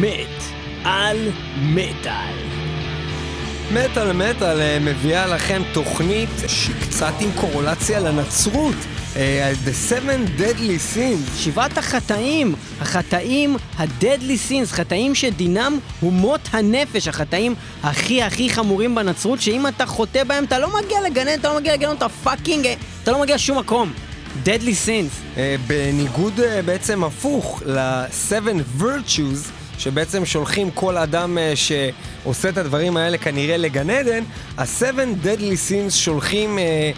מת על מטאל. מטאל מטאל אה, מביאה לכם תוכנית שקצת עם קורולציה לנצרות. אה, The Seven Deadly Sins. שבעת החטאים, החטאים ה-deadly sins, חטאים שדינם הוא מות הנפש, החטאים הכי הכי חמורים בנצרות, שאם אתה חוטא בהם אתה לא מגיע לגן עדן, אתה לא מגיע לגן עדן, אתה fucking, אתה לא מגיע לשום מקום. deadly sins. אה, בניגוד אה, בעצם הפוך ל-Seven Virtues, שבעצם שולחים כל אדם אה, שעושה את הדברים האלה כנראה לגן עדן, ה-Seven Deadly Sins שולחים אה,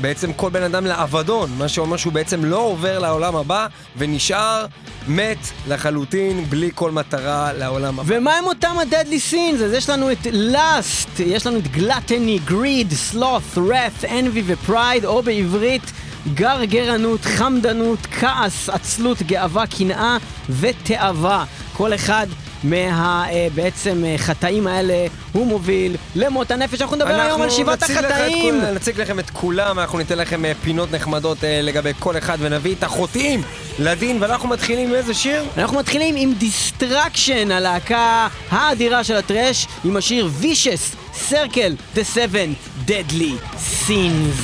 בעצם כל בן אדם לאבדון, מה שאומר שהוא בעצם לא עובר לעולם הבא ונשאר מת לחלוטין, בלי כל מטרה לעולם הבא. ומה עם אותם ה-deadly sins? אז יש לנו את lust, יש לנו את gluttony, greed, sloth, wrath, envy ו-pride, או בעברית גרגרנות, חמדנות, כעס, עצלות, גאווה, קנאה ותאווה. כל אחד מה... אה, בעצם אה, חטאים האלה הוא מוביל למות הנפש. אנחנו נדבר היום על שבעת החטאים. כול- נציג לכם את כולם, אנחנו ניתן לכם אה, פינות נחמדות לגבי כל אחד ונביא את החוטאים לדין, ואנחנו מתחילים עם איזה שיר? אנחנו מתחילים עם Destruction, הלהקה האדירה של ה thrash, עם השיר Vicious Circle, The Seven Deadly Sins.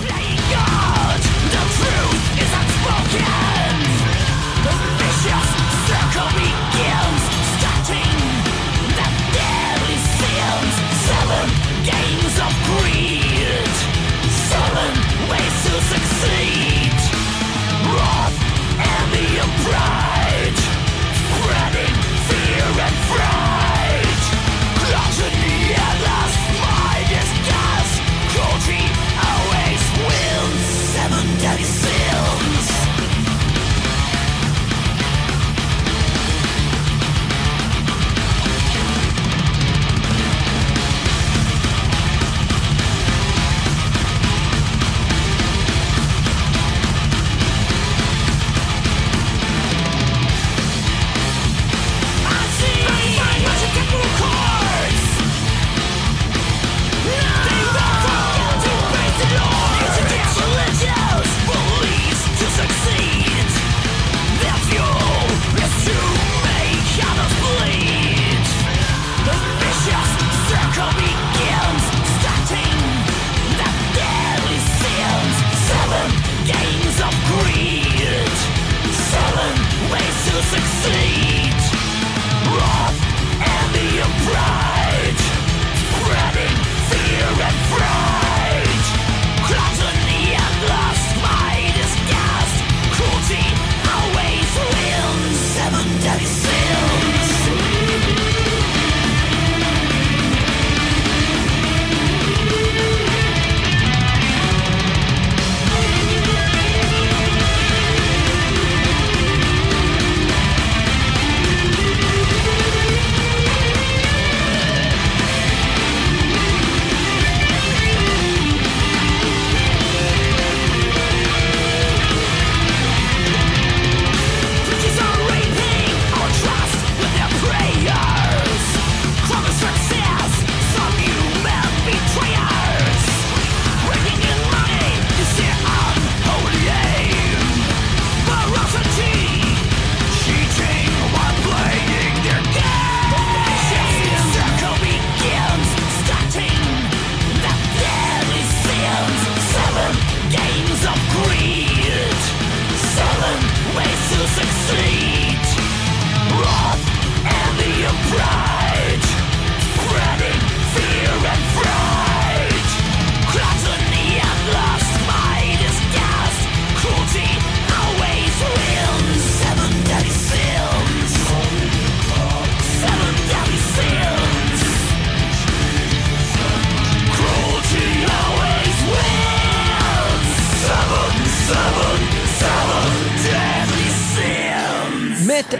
Playing God, Yeah!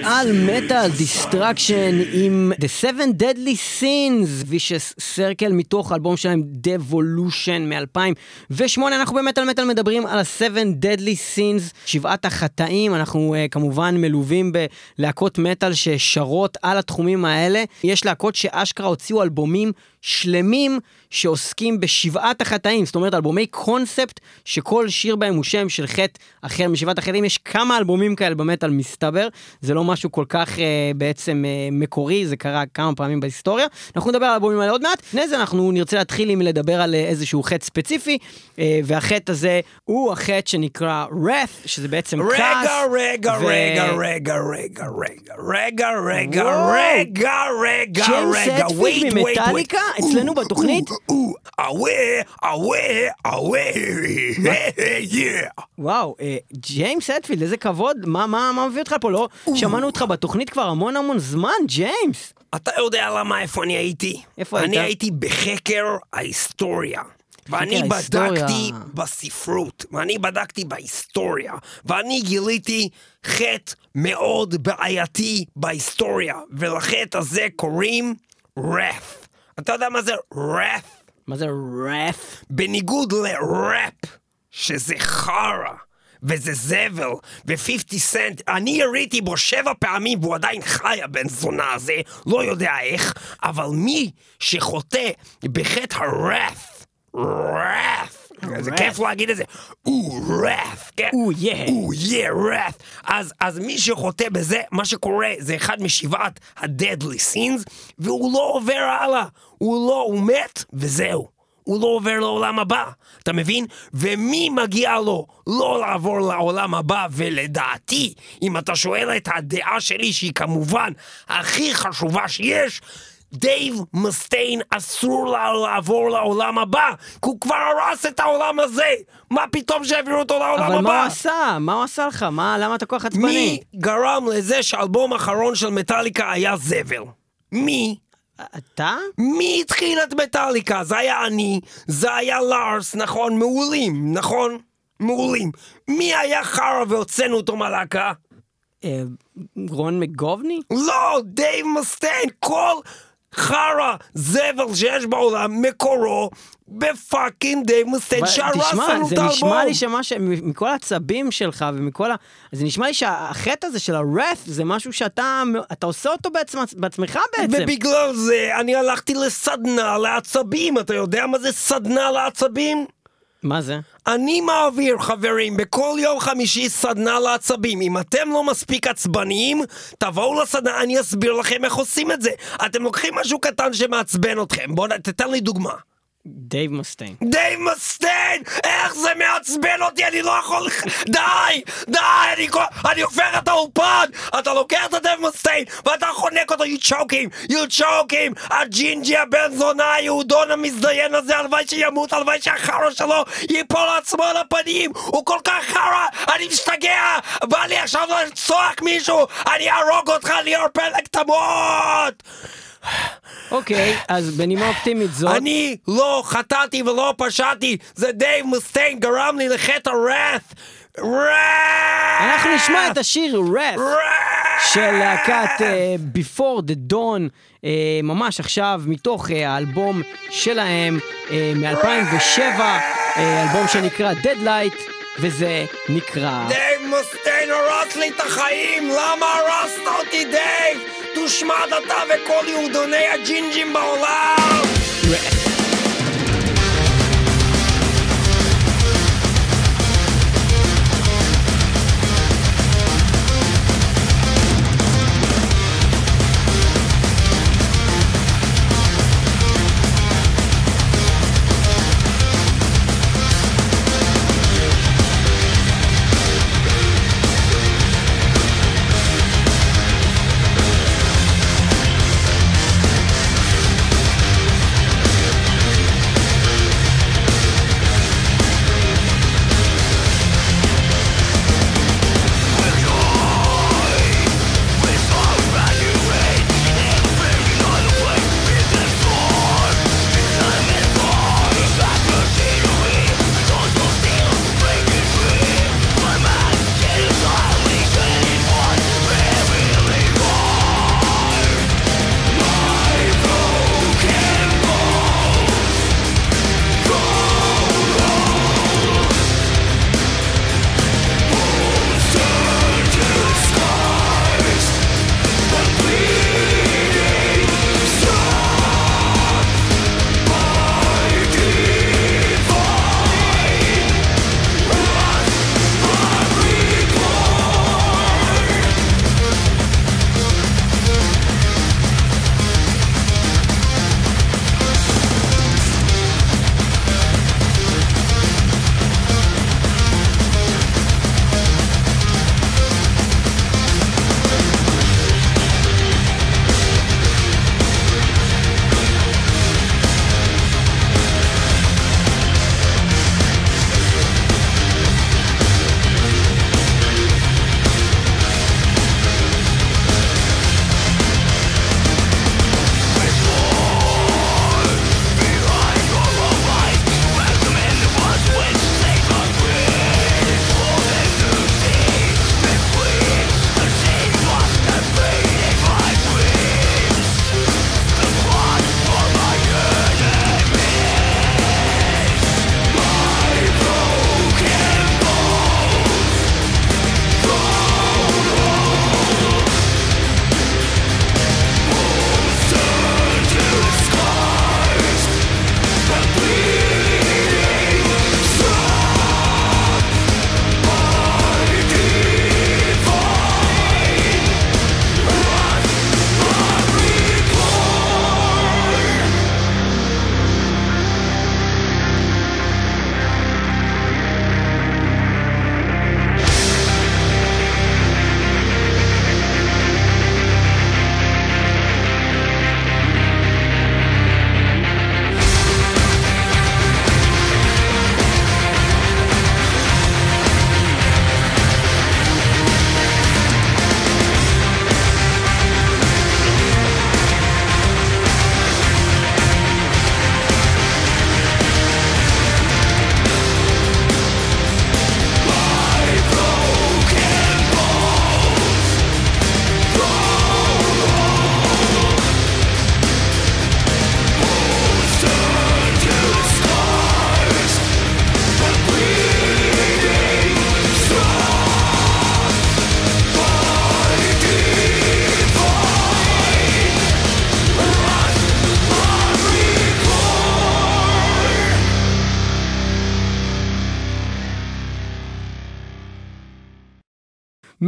על מטאל Destruction עם The Seven Deadly Sins, Vicious Circle, מתוך האלבום שלהם Devolution מ-2008. אנחנו במטאל מטאל מדברים על ה-Seven Deadly Sins, שבעת החטאים. אנחנו uh, כמובן מלווים בלהקות מטאל ששרות על התחומים האלה. יש להקות שאשכרה הוציאו אלבומים שלמים שעוסקים בשבעת החטאים, זאת אומרת אלבומי קונספט שכל שיר בהם הוא שם של חטא אחר משבעת החטאים, יש כמה אלבומים כאלה במטאל מסתבר, זה לא משהו כל כך אה, בעצם אה, מקורי, זה קרה כמה פעמים בהיסטוריה. אנחנו נדבר על האלבומים האלה עוד מעט, לפני זה אנחנו נרצה להתחיל עם לדבר על אה, איזשהו חטא ספציפי, אה, והחטא הזה הוא החטא שנקרא wrath, שזה בעצם כעס. רגע, רגע, ו- רגע, רגע, רגע, רגע, רגע, רגע, וואו. רגע, רגע, ג'יימס רגע, הטפילד wait, wait, ממטאליקה wait. אצלנו בתוכנית? אווה, אווה, אווה. וואו, אה, ג'יימס הטפילד, איזה כבוד, מה, מה, מה מביא אותך פה? לא שמענו אותך בתוכנית כבר המון המון זמן, ג'יימס. אתה יודע למה איפה אני הייתי? איפה אני היית? הייתי בחקר ההיסטוריה. ואני. בדקתי בספרות, ואני בדקתי בהיסטוריה, ואני גיליתי חטא מאוד בעייתי בהיסטוריה, ולחטא הזה קוראים רף. אתה יודע מה זה רף? מה זה רף? בניגוד לראפ, שזה חרא. וזה זבל, ו-50 סנט, אני יריתי בו שבע פעמים והוא עדיין חי הבן זונה הזה, לא יודע איך, אבל מי שחוטא בחטא הרף, רף, זה רף. כיף להגיד את זה, הוא רף, כן? או, יא. הוא יא רף. אז, אז מי שחוטא בזה, מה שקורה זה אחד משבעת ה-deadly sins, והוא לא עובר הלאה, הוא לא, הוא מת, וזהו. הוא לא עובר לעולם הבא, אתה מבין? ומי מגיע לו לא לעבור לעולם הבא, ולדעתי, אם אתה שואל את הדעה שלי, שהיא כמובן הכי חשובה שיש, דייב מסטיין אסור לעבור לעולם הבא, כי הוא כבר הרס את העולם הזה! מה פתאום שהעבירו אותו לעולם הבא? אבל מה הוא עשה? מה הוא עשה לך? מה, למה אתה כל כך עצבני? מי גרם לזה שהאלבום האחרון של מטאליקה היה זבל? מי? אתה? מי התחיל את מטאליקה? זה היה אני, זה היה לארס, נכון? מעולים, נכון? מעולים. מי היה חרא והוצאנו אותו מהלהקה? אה, רון מגובני? לא, דייב מסטיין, כל חרא זבל שיש בעולם, מקורו ב fucking דייב מסטיין אבל שהרס לנו את זה האלבום. נשמע לי שמה ש... מכל העצבים שלך ומכל ה... זה נשמע לי שהחטא הזה של הרף זה משהו שאתה אתה עושה אותו בעצמך, בעצמך בעצם. ובגלל זה אני הלכתי לסדנה לעצבים, אתה יודע מה זה סדנה לעצבים? מה זה? אני מעביר, חברים, בכל יום חמישי סדנה לעצבים. אם אתם לא מספיק עצבניים, תבואו לסדנה, אני אסביר לכם איך עושים את זה. אתם לוקחים משהו קטן שמעצבן אתכם. בואו, תתן לי דוגמה. דייב מסטיין. דייב מסטיין! איך זה מעצבן אותי, אני לא יכול... די! די! אני, אני הופך את האולפן! אתה לוקח את הדייב מסטיין ואתה חונק אותו, you choking! you choking! הג'ינג'י הבן זונה, היהודון המזדיין הזה, הלוואי שימות, הלוואי שהחרא שלו ייפול לעצמו על הפנים! הוא כל כך חרא! אני משתגע! בא לי עכשיו לרצוח מישהו! אני אהרוג אותך, ליאור פלג, תמות! אוקיי, אז בנימה אופטימית זאת... אני לא חטאתי ולא פשעתי, זה דייב מסטיין גרם לי לחטא ה wrath! Wrath! אנחנו נשמע את השיר Wrath! של להקת אה, Before the Dawn, אה, ממש עכשיו, מתוך אה, האלבום שלהם מ-2007, אלבום שנקרא Deadlight, וזה נקרא... דייב מסטיין הרס לי את החיים! למה הרסת אותי, דייב? תושמד אתה וכל יהודוני הג'ינג'ים בעולם!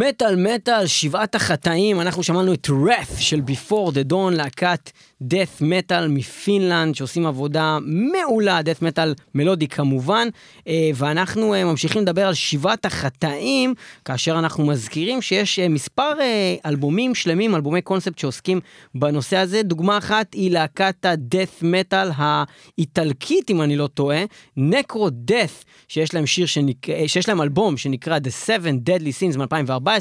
מטאל מטאל, שבעת החטאים, אנחנו שמענו את רף של Before the Dawn, להקת death metal מפינלנד, שעושים עבודה מעולה, death metal מלודי כמובן, אה, ואנחנו אה, ממשיכים לדבר על שבעת החטאים, כאשר אנחנו מזכירים שיש אה, מספר אלבומים שלמים, אלבומי קונספט שעוסקים בנושא הזה. דוגמה אחת היא להקת ה-death metal האיטלקית, אם אני לא טועה, נקרו death, שיש להם שיר שנק... שיש להם אלבום שנקרא The Seven Deadly Sins מ-2014,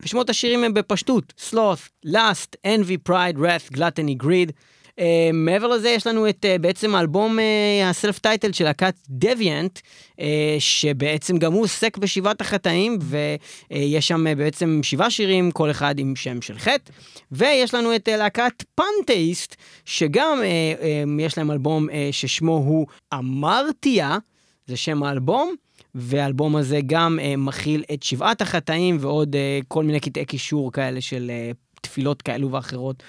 ושמות השירים הם בפשטות, Sloth, Lust, Envy, Pride, Wrath, Gluttony, Greed. Uh, מעבר לזה יש לנו את uh, בעצם האלבום uh, הסלף טייטל של להקת דביאנט, uh, שבעצם גם הוא עוסק בשבעת החטאים, ויש שם uh, בעצם שבעה שירים, כל אחד עם שם של חטא, ויש לנו את uh, להקת פנטאיסט, שגם uh, um, יש להם אלבום uh, ששמו הוא אמרתיה, זה שם האלבום. והאלבום הזה גם uh, מכיל את שבעת החטאים ועוד uh, כל מיני קטעי קישור כאלה של uh, תפילות כאלו ואחרות,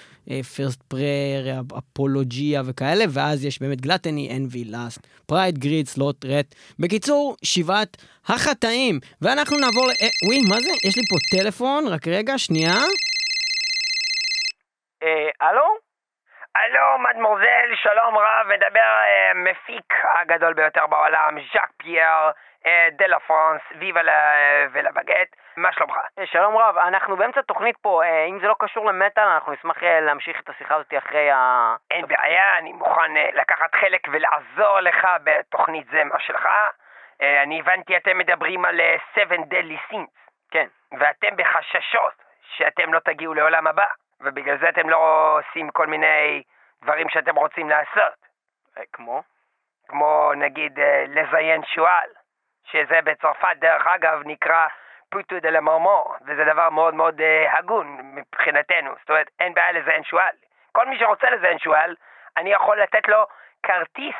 First Prayer, אפולוגיה וכאלה, ואז יש באמת Gluttony, Envy, Lust, Pride, Greed, Sloth, Wrath. בקיצור, שבעת החטאים. ואנחנו נעבור ל... אה, וואי, מה זה? יש לי פה טלפון, רק רגע, שנייה. אה, הלו? הלו, מדמוזל, שלום רב, מדבר אה, מפיק הגדול ביותר בעולם, ז'אק פייר, אה, דה לה פרנס, ויבה לה- ולבגט, מה שלומך? שלום רב, אנחנו באמצע תוכנית פה, אה, אם זה לא קשור למטאל, אנחנו נשמח אה, להמשיך את השיחה הזאת אחרי ה... אין בעיה, אני מוכן אה, לקחת חלק ולעזור לך בתוכנית זה מה שלך. אה, אני הבנתי, אתם מדברים על אה, Seven Deadly Sins. כן. ואתם בחששות שאתם לא תגיעו לעולם הבא, ובגלל זה אתם לא עושים כל מיני דברים שאתם רוצים לעשות. אה, כמו? כמו נגיד אה, לזיין שועל, שזה בצרפת דרך אגב נקרא פוטו דה למרמור, וזה דבר מאוד מאוד אה, הגון מבחינתנו, זאת אומרת אין בעיה לזיין שועל. כל מי שרוצה לזיין שועל, אני יכול לתת לו כרטיס,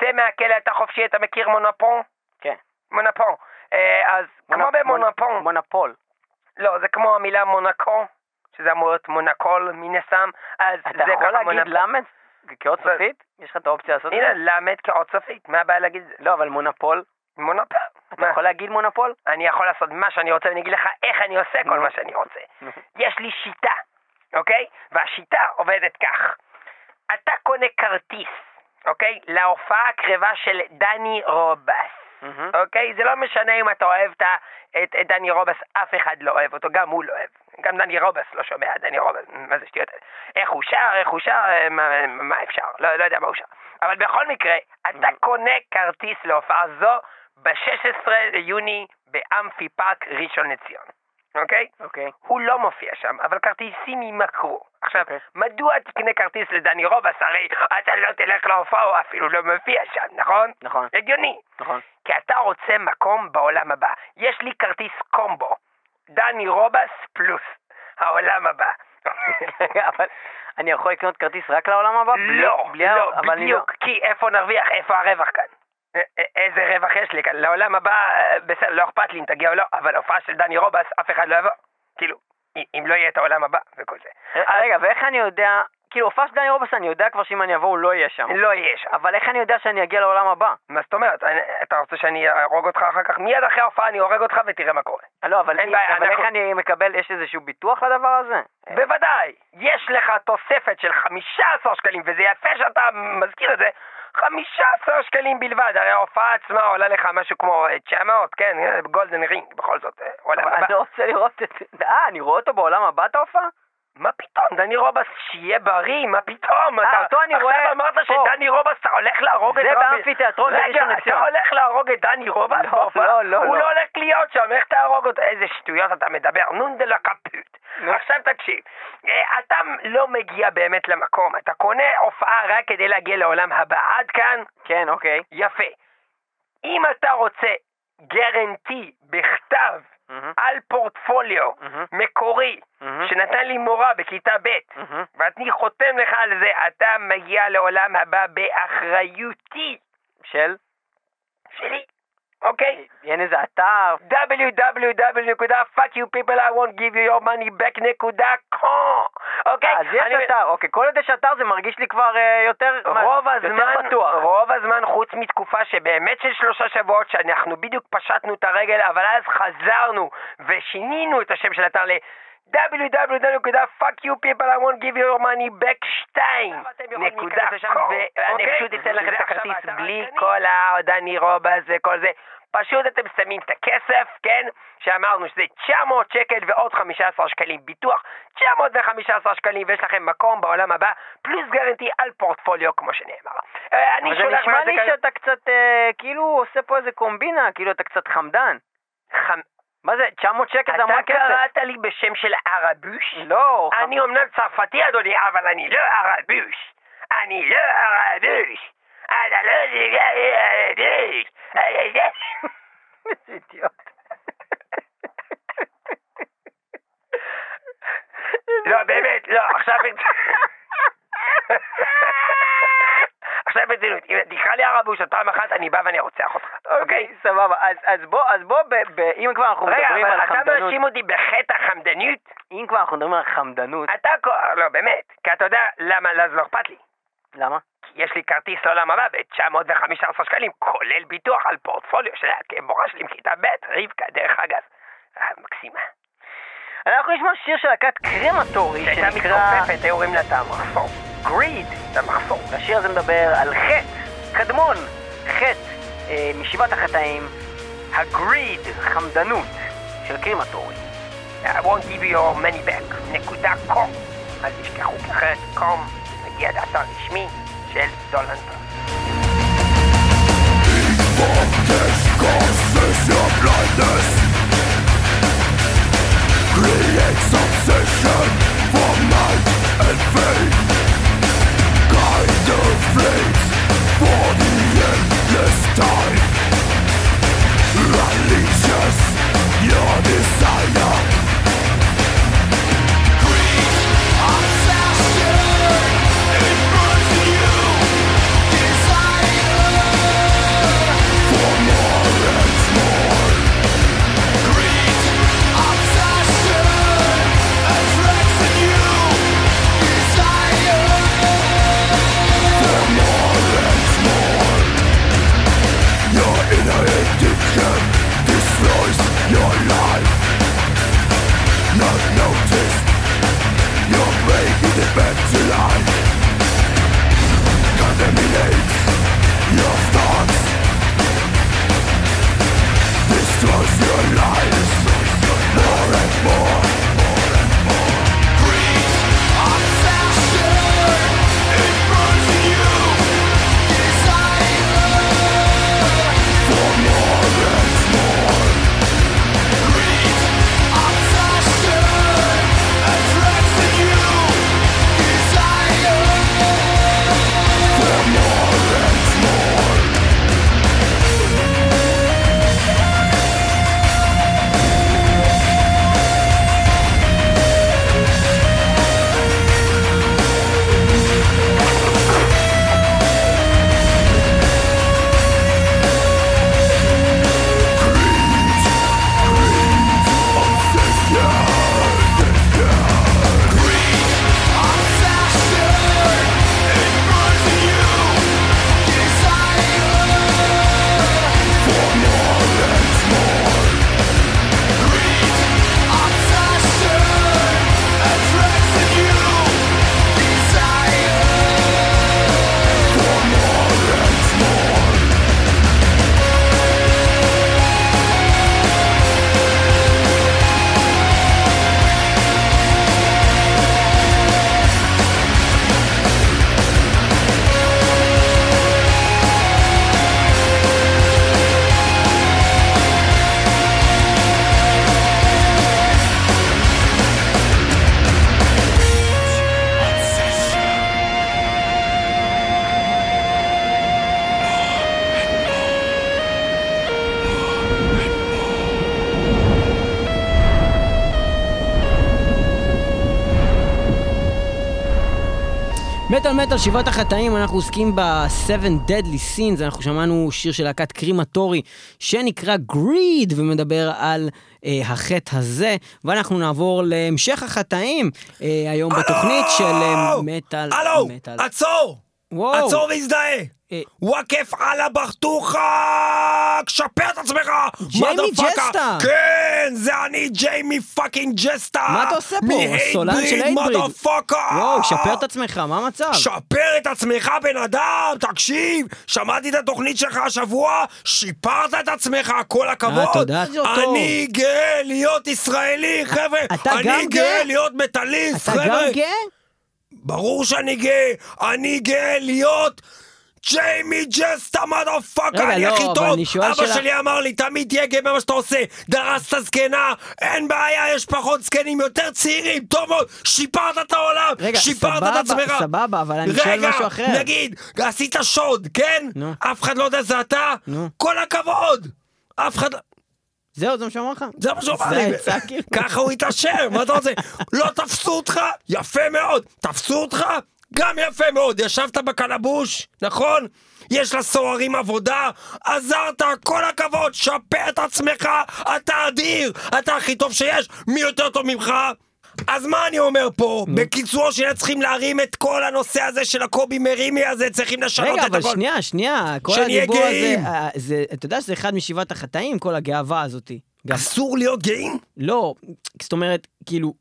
צא מהכלא אתה חופשי, אתה מכיר מונופון? כן. מונופון. אה, אז כמו מונ- במונופון, מונ- מונופול. לא, זה כמו המילה מונקו, שזה אמור להיות מונקול מן הסתם, אז אתה זה יכול ככה להגיד מונופול. למד? כאות זה- סופית? יש לך את האופציה לעשות את הנה, זה? למד כאות סופית, מה הבעיה להגיד את זה? לא, אבל מונופול. מונופול. אתה? יכול להגיד מונופול? אני יכול לעשות מה שאני רוצה ואני אגיד לך איך אני עושה כל. מה שאני רוצה. יש לי שיטה, אוקיי? והשיטה עובדת כך. אתה קונה כרטיס, אוקיי? להופעה הקרבה של דני רובס. אוקיי? זה לא משנה אם אתה אוהב את, את, את דני רובס, אף אחד לא אוהב אותו, גם הוא לא אוהב. גם דני רובס לא שומע דני רובס, מה זה שטויות? איך הוא שר, איך הוא שר, אה, מה, מה אפשר? לא, לא יודע מה הוא שר. אבל בכל מקרה, אתה קונה כרטיס להופעה זו ב-16 ליוני באמפי פארק ראשון לציון, אוקיי? אוקיי. הוא לא מופיע שם, אבל כרטיסים יימכרו. עכשיו, אוקיי. מדוע תקנה כרטיס לדני רובס? הרי אתה לא תלך להופעה, הוא אפילו לא מופיע שם, נכון? נכון. הגיוני. נכון. כי אתה רוצה מקום בעולם הבא. יש לי כרטיס קומבו, דני רובס פלוס העולם הבא. אבל אני יכול לקנות כרטיס רק לעולם הבא? בלי- לא, בלי ה- לא, אבל אני בדיוק, כי איפה נרוויח, איפה הרווח כאן? איזה רווח יש לי כאן? לעולם הבא, אה, בסדר, לא אכפת לי אם תגיע או לא, אבל הופעה של דני רובס, אף אחד לא יבוא. כאילו, אם- לא יהיה את העולם הבא וכל זה. אה, רגע, ואיך אני יודע... כאילו, הופעה של דני רובס, אני יודע כבר שאם אני אבוא הוא לא יהיה שם. לא יהיה שם. אבל איך אני יודע שאני אגיע לעולם הבא? מה זאת אומרת? אתה רוצה שאני אהרוג אותך אחר כך? מיד אחרי ההופעה אני הורג אותך ותראה מה קורה. לא, אבל איך אני מקבל, יש איזשהו ביטוח לדבר הזה? בוודאי, יש לך תוספת של 15 שקלים, וזה יפה שאתה מזכיר את זה, 15 שקלים בלבד, הרי ההופעה עצמה עולה לך משהו כמו אה, 900, כן, אה, גולדן רינג, בכל זאת, אה, אבל. אני רוצה לראות את... אה, אני רואה אותו בעולם הבא, את ההופעה? מה פתאום, דני רובס, שיהיה בריא, מה פתאום? אה, אותו אני רואה עכשיו אמרת. שדני רובס, אתה הולך להרוג את זה רבי... באמפיתיאטרון בראשון רגע, לציון. אתה הולך להרוג את דני רובס לא? לא, לא, הוא לא. לא הולך להיות שם, איך תהרוג אותו? איזה שטויות אתה מדבר, נון דה לה קפוט. עכשיו תקשיב, אה, אתה לא מגיע באמת למקום, אתה קונה הופעה רק כדי להגיע לעולם הבא. עד כאן, כן, אוקיי. יפה. אם אתה רוצה גרנטי בכתב על פורטפוליו מקורי מהמם, שנתן לי מורה בכיתה ב' מהמם. ואני חותם לך על זה, אתה מגיע לעולם הבא באחריותי של? שלי, אוקיי? אין איזה אתר? www.fuckyoupeopleIwon'tgiveyourmoneyback.com אוקיי? אז יש אני- אתר, אוקיי, כל עוד יש אתר זה מרגיש לי כבר אה, יותר רוב יותר הזמן, בטוח. רוב הזמן, חוץ מתקופה שבאמת של שלושה שבועות, שאנחנו בדיוק פשטנו את הרגל, אבל אז חזרנו ושינינו את השם של האתר ל... www.fuckyoupeopleIwon'tgiveyourmoneyback 2 נקודה קום. ואני פשוט אתן לכם את הכרטיס בלי כל הדני רובס וכל זה. פשוט אתם שמים את הכסף, כן? שאמרנו שזה 900 שקל ועוד 15 שקלים ביטוח, 915 שקלים ויש לכם מקום בעולם הבא, פלוס גרנטי על פורטפוליו כמו שנאמר. אה, אני אבל זה שולח נשמע לי שאתה קצת, אה, כאילו עושה פה איזה קומבינה, כאילו אתה קצת חמדן. חמ- מה זה, 900 שקל זה המון אתה כסף. קראת לי בשם של ערבוש? לא, אני אמנם צרפתי אדוני, אבל אני לא ערבוש. אני לא ערבוש. אתה לא ערבוש. איזה אידיוט. לא, באמת, לא, עכשיו... עכשיו אם תקרא לי ערבוש עוד פעם אחת, אני בא ואני רוצח אותך, אוקיי? סבבה. אז- אז בוא, אז בוא, ב- אם כבר אנחנו רגע, מדברים אבל על אתה חמדנות, מאשים אותי בחטא החמדנות? אם כבר אנחנו מדברים על חמדנות, אתה... כל- לא, באמת, כי אתה יודע למה, זה לא אכפת לי. למה? יש לי כרטיס לעולם הבא ב-915 שקלים, כולל ביטוח על פורטפוליו של המורה שלי מכיתה ב', רבקה, דרך אגב. אה, מקסימה. אנחנו נשמע שיר של להקת קרמטורי, שהייתה שנקרא... מתכופפת, היו אומרים לה את המחסור. greed, המחסור. השיר הזה מדבר על חטא, קדמון, חטא משבעת החטאים, הגריד, חמדנות, של קרימטורי. I won't give you your money back, נקודה קום. אל תשכחו כי אחרת קום מגיע לאתר רשמי של דולנד Creates obsession for might and fame desire. מטאל, שבעת החטאים, אנחנו עוסקים ב-7 Deadly Sins, אנחנו שמענו שיר של להקת Crematory שנקרא Greed ומדבר על אה, החטא הזה, ואנחנו נעבור להמשך החטאים אה, היום בתוכנית של אה, מטאל הלו! עצור! וואו. עצור והזדהה! וואקף על הבחתוכה! שפר את עצמך! ג'יימי motherfucker. ג'סטה. כן, זה אני ג'יימי fucking ג'סטה! מה אתה עושה פה? סולן של motherfucker. וואו, שפר את עצמך, מה המצב? שפר את עצמך בן אדם, תקשיב, שמעתי את התוכנית שלך השבוע, שיפרת את עצמך, כל הכבוד. אה, תודה. אני גאה להיות ישראלי, חבר'ה. אתה גם אני גאה? גאה להיות מטאליסט, אתה חבר'ה. גם גאה? ברור שאני גאה, אני גאה להיות ג'יימי ג'סטה מדה פאקה, רגע, אני הכי טוב. אבא שלי אמר לי, תמיד תהיה גאה במה שאתה עושה. דרסת זקנה, אין בעיה, יש פחות זקנים, יותר צעירים, טוב מאוד, שיפרת את העולם, רגע, שיפרת סבבה, את עצמך. סבבה, אבל אני שואל משהו אחר. רגע, נגיד, עשית שוד, כן? אף אחד לא יודע שזה אתה? כל הכבוד. אף אחד... זהו, זה מה שאמר לך? זה מה שהוא אמר זה לי. כאילו. ככה הוא התעשר, מה אתה רוצה? לא תפסו אותך? יפה מאוד. תפסו אותך? גם יפה מאוד. ישבת בקלבוש, נכון? יש לסוהרים עבודה, עזרת, כל הכבוד, שפר את עצמך, אתה אדיר, אתה הכי טוב שיש, מי יותר טוב ממך? אז מה אני אומר פה? בקיצור, שנהיה צריכים להרים את כל הנושא הזה של הקובי מרימי הזה, צריכים לשנות רגע, את אבל הכל. שנייה, שנייה, כל הדיבור הזה, גאים. אה, זה, אתה יודע שזה אחד משבעת החטאים, כל הגאווה הזאתי. גם, אסור להיות גאים? לא, זאת אומרת, כאילו,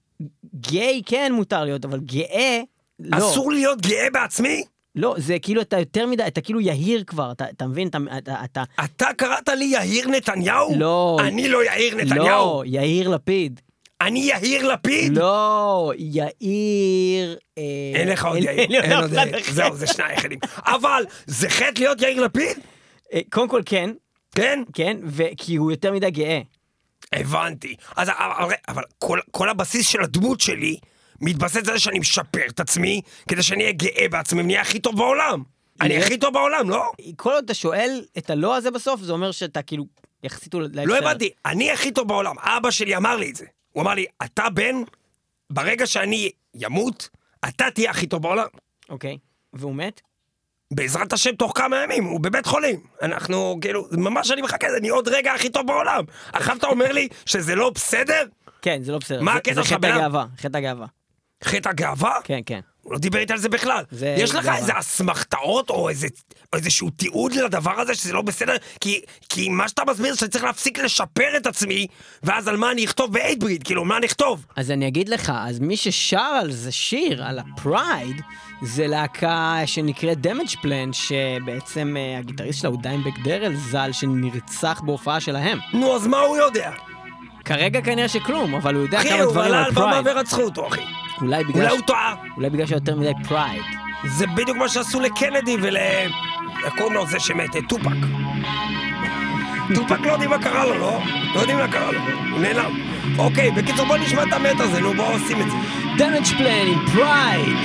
גיי כן מותר להיות, אבל גאה, לא. אסור להיות גאה בעצמי? לא, זה כאילו אתה יותר מדי, אתה כאילו יהיר כבר, אתה, אתה מבין? אתה, אתה, אתה אתה קראת לי יהיר נתניהו? לא. אני לא יאיר נתניהו. לא, יאיר לפיד. אני יהיר לפיד? לא, יאיר... אה, אין לך עוד יאיר. אין עוד יאיר. זהו, זה שני היחידים. אבל, זה חטא להיות יאיר לפיד? אה, קודם כל כן, כן? כן, וכי הוא יותר מדי גאה. הבנתי. אז אבל, אבל כל, כל הבסיס של הדמות שלי מתבסס על זה שאני משפר את עצמי, כדי שאני אהיה גאה בעצמי ונהיה הכי טוב בעולם. אני הכי טוב בעולם, לא? כל עוד אתה שואל את הלא הזה בסוף, זה אומר שאתה כאילו, יחסית אולי... לא הבנתי, אני הכי טוב בעולם. אבא שלי אמר לי את זה. הוא אמר לי, אתה בן, ברגע שאני ימות, אתה תהיה הכי טוב בעולם. אוקיי, והוא מת? בעזרת השם תוך כמה ימים, הוא בבית חולים. אנחנו, כאילו, ממש אני מחכה, אני עוד רגע הכי טוב בעולם. עכשיו אתה אומר לי שזה לא בסדר? כן, זה לא בסדר. מה הקטע שלך, חטא? הגאווה, חטא הגאווה. חטא הגאווה? כן, כן. הוא לא דיבר איתי על זה בכלל. זה יש לך גאווה. איזה אסמכתאות או איזה, או איזשהו תיעוד לדבר הזה שזה לא בסדר? כי, כי מה שאתה מסביר זה שאני צריך להפסיק לשפר את עצמי, ואז על מה אני אכתוב ב Hatebreed, כאילו, מה אני אכתוב? אז אני אגיד לך, אז מי ששר על זה שיר, על ה Pride, זה להקה שנקראת Damageplan, שבעצם אה, הגיטריסט שלה הוא דיימבג דרל ז"ל, שנרצח בהופעה שלהם. נו, אז מה הוא יודע? כרגע כנראה שכלום, אבל הוא יודע אחי, כמה הוא דברים עלה על על במה pride. ורצחו אותו, אחי. אולי בגלל אולי ש- הוא טועה. אולי בגלל שיותר מדי pride. זה בדיוק מה שעשו לקנדי ול... קוראים לו זה שמת? טופאק. טופאק לא יודעים מה קרה לו, לא? לא יודעים מה קרה לו. הוא נעלם. אוקיי, בקיצור בוא נשמע את המת הזה, נו בואו עושים את זה. Damageplan עם Pride!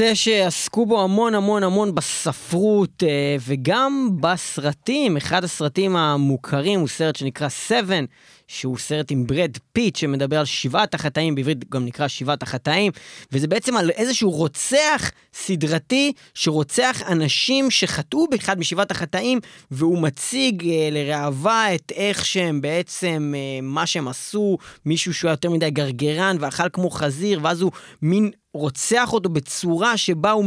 נושא שעסקו בו המון המון המון בספרות אה, וגם בסרטים. אחד הסרטים המוכרים הוא סרט שנקרא Seven, שהוא סרט עם ברד פיט שמדבר על שבעת החטאים, בעברית גם נקרא שבעת החטאים, וזה בעצם על איזשהו רוצח סדרתי שרוצח אנשים שחטאו באחד משבעת החטאים, והוא מציג אה, לראווה את איך שהם בעצם, אה, מה שהם עשו, מישהו שהוא היה יותר מדי גרגרן ואכל כמו חזיר, ואז הוא מין רוצח אותו בצורה שבה הוא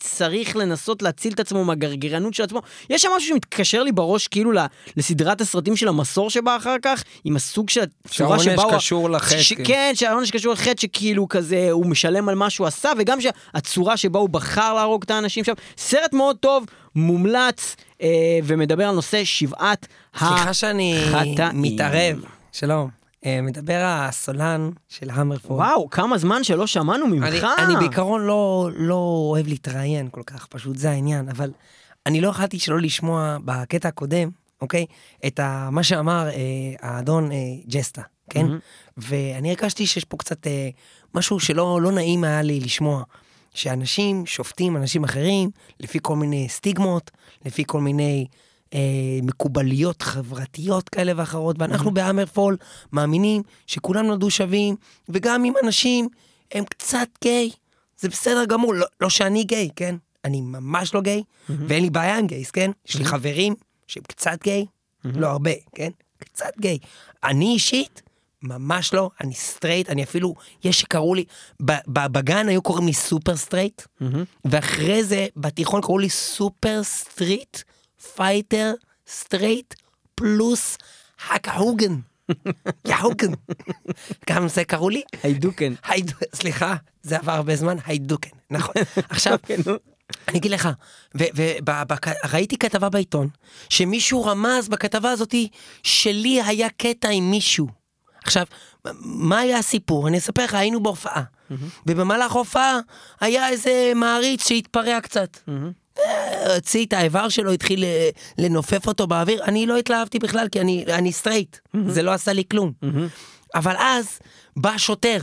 צריך לנסות להציל את עצמו מהגרגרנות של עצמו. יש שם משהו שמתקשר לי בראש כאילו לסדרת הסרטים של המסור שבא אחר כך, עם הסוג של הצורה שהעונש שבה הוא... קשור לחטא, ש- כן. כן, שהעונש קשור לחטא שכאילו כזה הוא משלם על מה שהוא עשה, וגם שהצורה שבה הוא בחר להרוג את האנשים שם. סרט מאוד טוב, מומלץ, אה, ומדבר על נושא שבעת סליחה שאני החטאים. מתערב. שלום. אה, מדבר הסולן של המרפורד. וואו, כמה זמן שלא שמענו ממך. אני, אני בעיקרון לא, לא אוהב להתראיין כל כך, פשוט זה העניין, אבל אני לא יכלתי שלא לשמוע בקטע הקודם, אוקיי? את ה, מה שאמר אה, האדון אה, ג'סטה, כן? ואני הרגשתי שיש פה קצת אה, משהו שלא לא נעים היה לי לשמוע. שאנשים שופטים אנשים אחרים לפי כל מיני סטיגמות, לפי כל מיני אה, מקובליות חברתיות כאלה ואחרות, ואנחנו ב Hammerfall מאמינים שכולם נולדו שווים, וגם אם אנשים הם קצת גיי, זה בסדר גמור, לא, לא שאני גיי, כן? אני ממש לא גיי, ואין לי בעיה עם gays, כן? יש לי חברים שהם קצת גיי, לא הרבה, כן? קצת גיי. אני אישית, ממש לא, אני סטרייט, אני אפילו, יש שקראו לי, בגן היו קוראים לי סופר סטרייט, ואחרי זה בתיכון קראו לי סופר סטריט, פייטר סטרייט, פלוס הקהוגן. יהוגן. גם זה קראו לי? היידוקן. הייד... סליחה, זה עבר הרבה זמן, היידוקן, נכון. עכשיו, אני אגיד לך, וראיתי כתבה בעיתון, שמישהו רמז בכתבה הזאתי שלי היה קטע עם מישהו. עכשיו, מה היה הסיפור? אני אספר לך, היינו בהופעה, ובמהלך ההופעה היה איזה מעריץ שהתפרע קצת. אה, הוציא את האיבר שלו, התחיל אה, לנופף אותו באוויר, אני לא התלהבתי בכלל, כי אני, אני סטרייט, זה לא עשה לי כלום. אבל אז בא שוטר,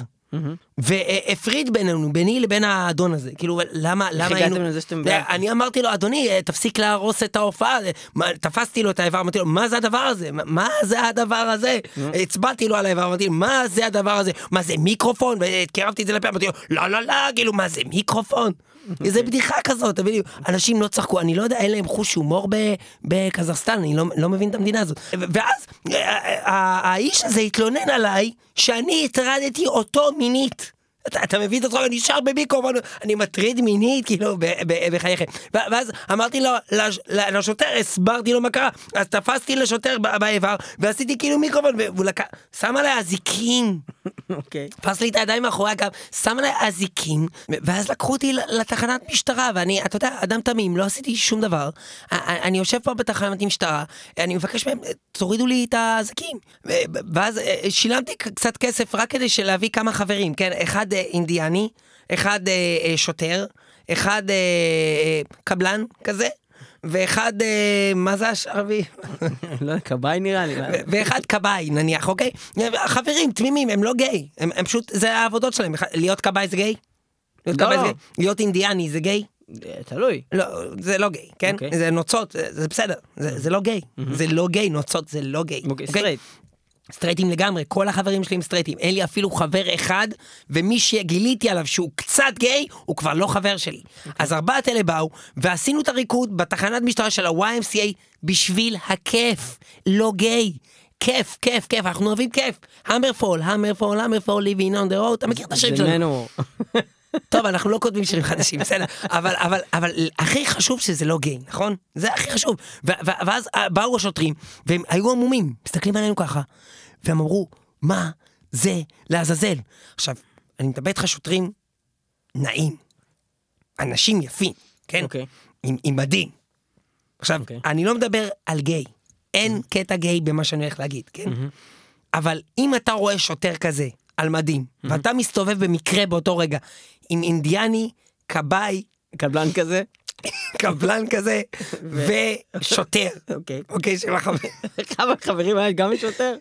והפריד בינינו, ביני לבין האדון הזה. כאילו, למה, למה הגעתם היינו... לזה שאתם ביחד? אני אמרתי לו, אדוני, אה, תפסיק להרוס את ההופעה. אה, תפסתי לו את האיבר, אמרתי לו, מה זה הדבר הזה? מה- זה הדבר הזה? הצבעתי לו על האיבר, אמרתי לו, מה זה הדבר הזה? מה זה מיקרופון? וקרבתי את זה לפה, אמרתי לו, לא, לא, לא, כאילו, מה זה מיקרופון? איזה בדיחה כזאת, אתה מבין? אנשים לא צחקו, אני לא יודע, אין להם חוש הומור בקזחסטן, אני לא, לא מבין את המדינה הזאת. ואז אה, אה, אה, האיש הזה התלונן עליי שאני הטרדתי אותו מינית. אתה, אתה מבין את עצמך, אני נשאר במיקרופון, אני מטריד מינית, כאילו, בחייכם. ואז אמרתי לו, לש- לשוטר, הסברתי לו מה קרה, אז תפסתי לשוטר באיבר, ועשיתי כאילו מיקרופון, והוא לקח, שם עליי אזיקים. אוקיי. תפס לי את הידיים מאחורי הגב, שם עליי אזיקים, ואז לקחו אותי לתחנת משטרה, ואני, אתה יודע, אדם תמים, לא עשיתי שום דבר. אני יושב פה בתחנת משטרה, אני מבקש מהם, תורידו לי את האזיקים. ואז אה, שילמתי קצת כסף רק כדי להביא כמה חברים, כן? אחד אינדיאני, אחד אה, אה, שוטר, אחד אה, אה, קבלן כזה. ואחד, אה, מה זה השרבי? לא יודע, כבאי נראה לי. ואחד כבאי נניח, אוקיי? חברים תמימים, הם לא גיי, הם, הם פשוט, זה העבודות שלהם, להיות כבאי זה גיי? להיות לא, כבאי זה. גיי? להיות אינדיאני זה גיי? אה, תלוי. לא, זה לא גיי, כן? אוקיי. זה נוצות, זה, בסדר, זה, זה לא גיי, זה לא גיי, נוצות זה לא גיי. אוקיי, סטרייט. סטרייטים לגמרי, כל החברים שלי הם סטרייטים, אין לי אפילו חבר אחד, ומי שגיליתי עליו שהוא קצת גיי, הוא כבר לא חבר שלי. אז ארבעת אלה באו, ועשינו את הריקוד בתחנת משטרה של ה-YMCA בשביל הכיף, לא גיי. כיף, כיף, כיף, אנחנו אוהבים כיף. המרפול, המרפול, המרפול, living on the road, אתה מכיר את זה שלנו? טוב, אנחנו לא כותבים שירים חדשים, בסדר. אבל, אבל, אבל הכי חשוב שזה לא גיי, נכון? זה הכי חשוב. ואז אה, באו השוטרים, והם היו עמומים, מסתכלים עלינו ככה, והם אמרו, מה זה לעזאזל? עכשיו, אני מדבר איתך שוטרים נעים, אנשים יפים, כן? אוקיי. עם, עם מדים. עכשיו, אוקיי. אני לא מדבר על גיי, אין קטע גיי במה שאני הולך להגיד, כן? אבל אם אתה רואה שוטר כזה על מדים, ואתה מסתובב במקרה באותו רגע עם אינדיאני, כבאי, קבלן כזה. קבלן כזה, ושוטר. אוקיי. אוקיי, של החבר. כמה חברים היה גם שוטר?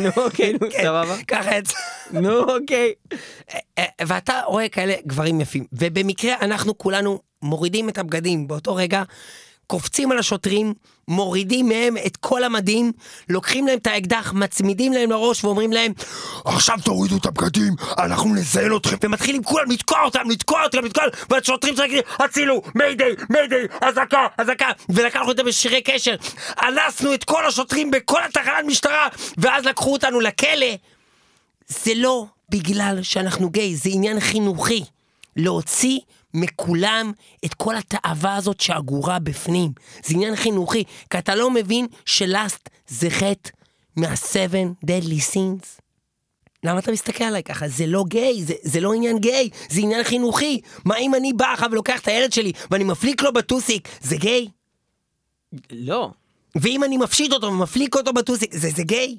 נו אוקיי, נו כן, סבבה. ככה יצא. נו אוקיי. אה, ואתה רואה כאלה גברים יפים, ובמקרה אנחנו כולנו מורידים את הבגדים באותו רגע, קופצים על השוטרים, מורידים מהם את כל המדים, לוקחים להם את האקדח, מצמידים להם לראש ואומרים להם, עכשיו תורידו את הבגדים, אנחנו נזיין אתכם, ומתחילים כולם לתקוע אותם, לתקוע אותם, לתקוע אותם, והשוטרים צועקים, הצילו, מיידי, מיידי, אזעקה, אזעקה, ולקחנו אותם בשירי קשר, אנסנו את כל השוטרים בכל התחנת משטרה, ואז לקחו אותנו לכלא. זה לא בגלל שאנחנו גיי, זה עניין חינוכי. להוציא מכולם את כל התאווה הזאת שאגורה בפנים. זה עניין חינוכי, כי אתה לא מבין שלאסט זה חטא מה-7 deadly sins. למה אתה מסתכל עליי ככה? זה לא גיי, זה, זה לא עניין גיי, זה עניין חינוכי. מה אם אני בא לך ולוקח את הילד שלי ואני מפליק לו בטוסיק, זה גיי? לא. ואם אני מפשיט אותו ומפליק אותו בטוסיק, זה, זה גיי?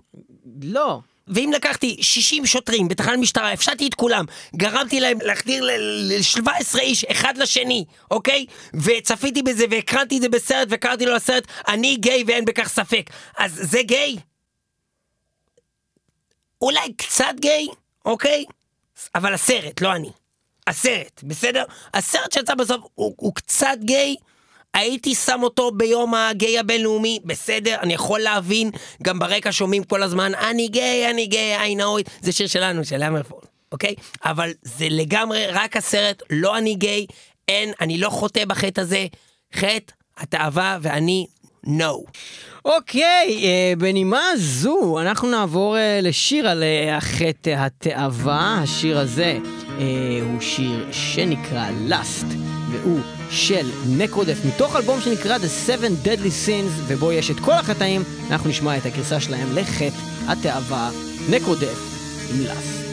לא. ואם לקחתי 60 שוטרים בתחנת משטרה, הפשטתי את כולם, גרמתי להם להחדיר ל-17 איש אחד לשני, אוקיי? וצפיתי בזה והקרנתי את זה בסרט וקראתי לו לסרט אני גיי ואין בכך ספק. אז זה גיי? אולי קצת גיי, אוקיי? אבל הסרט, לא אני. הסרט, בסדר? הסרט שיצא בסוף הוא, הוא קצת גיי. הייתי שם אותו ביום הגיי הבינלאומי, בסדר, אני יכול להבין, גם ברקע שומעים כל הזמן, אני גיי, אני גיי, I know it, זה שיר שלנו, של המרפול, אוקיי? אבל זה לגמרי רק הסרט, לא אני גיי, אין, אני לא חוטא בחטא הזה, חטא, התאווה ואני, no. אוקיי, אה, בנימה זו, אנחנו נעבור אה, לשיר על אה, החטא התאווה. השיר הזה אה, הוא שיר שנקרא Lust, והוא של נקרודף, מתוך אלבום שנקרא The Seven Deadly Sins, ובו יש את כל החטאים. אנחנו נשמע את הגרסה שלהם לחטא התאווה, נקרודף עם Lust.